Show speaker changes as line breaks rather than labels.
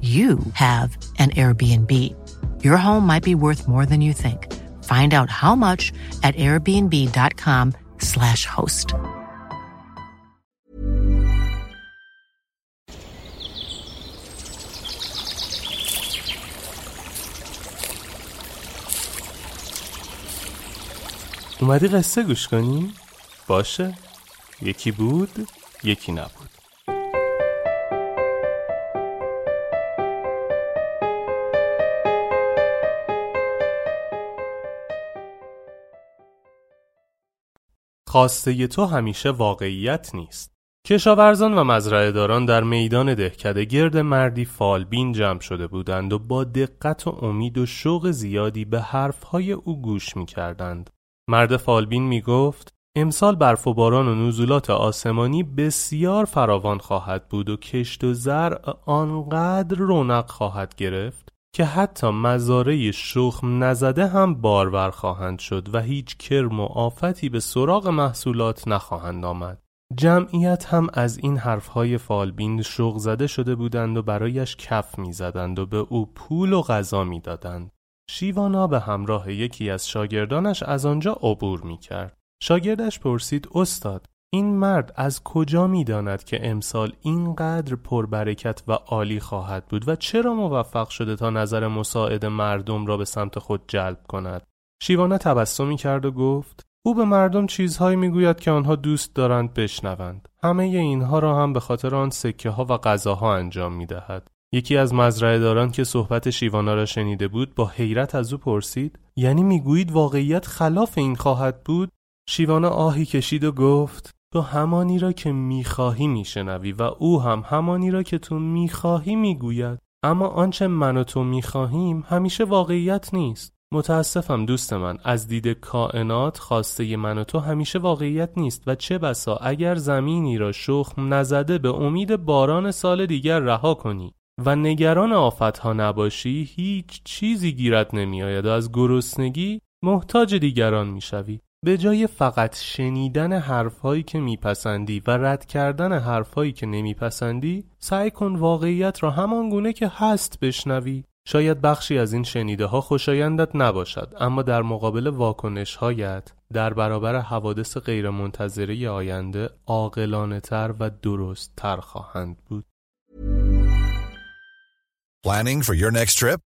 you have an Airbnb. Your home might be worth more than you think. Find out how much at airbnb.com/slash host.
اومدی قصه گوش کنی؟ باشه یکی بود یکی نبود خواسته تو همیشه واقعیت نیست. کشاورزان و مزرعهداران در میدان دهکده گرد مردی فالبین جمع شده بودند و با دقت و امید و شوق زیادی به حرفهای او گوش می کردند. مرد فالبین می گفت امسال برف و باران و نزولات آسمانی بسیار فراوان خواهد بود و کشت و زرع آنقدر رونق خواهد گرفت که حتی مزاره شخم نزده هم بارور خواهند شد و هیچ کرم و آفتی به سراغ محصولات نخواهند آمد. جمعیت هم از این حرفهای فالبین شوق زده شده بودند و برایش کف می‌زدند و به او پول و غذا می‌دادند. شیوانا به همراه یکی از شاگردانش از آنجا عبور می کرد. شاگردش پرسید استاد این مرد از کجا می داند که امسال اینقدر پربرکت و عالی خواهد بود و چرا موفق شده تا نظر مساعد مردم را به سمت خود جلب کند؟ شیوانا تبسمی کرد و گفت او به مردم چیزهایی می‌گوید که آنها دوست دارند بشنوند. همه اینها را هم به خاطر آن سکه ها و غذاها انجام می دهد. یکی از مزرعه داران که صحبت شیوانا را شنیده بود با حیرت از او پرسید یعنی می‌گویید واقعیت خلاف این خواهد بود شیوانا آهی کشید و گفت تو همانی را که می‌خواهی میشنوی و او هم همانی را که تو می‌خواهی می‌گوید. اما آنچه من و تو می‌خواهیم همیشه واقعیت نیست. متاسفم دوست من از دید کائنات خواسته من و تو همیشه واقعیت نیست و چه بسا اگر زمینی را شخم نزده به امید باران سال دیگر رها کنی و نگران آفتها نباشی هیچ چیزی گیرت نمیآید و از گرسنگی محتاج دیگران می‌شوی. به جای فقط شنیدن حرفهایی که میپسندی و رد کردن حرفهایی که نمیپسندی سعی کن واقعیت را همان گونه که هست بشنوی شاید بخشی از این شنیده ها خوشایندت نباشد اما در مقابل واکنش هایت در برابر حوادث غیرمنتظره آینده عاقلانه تر و درست تر خواهند بود
Planning for your next trip?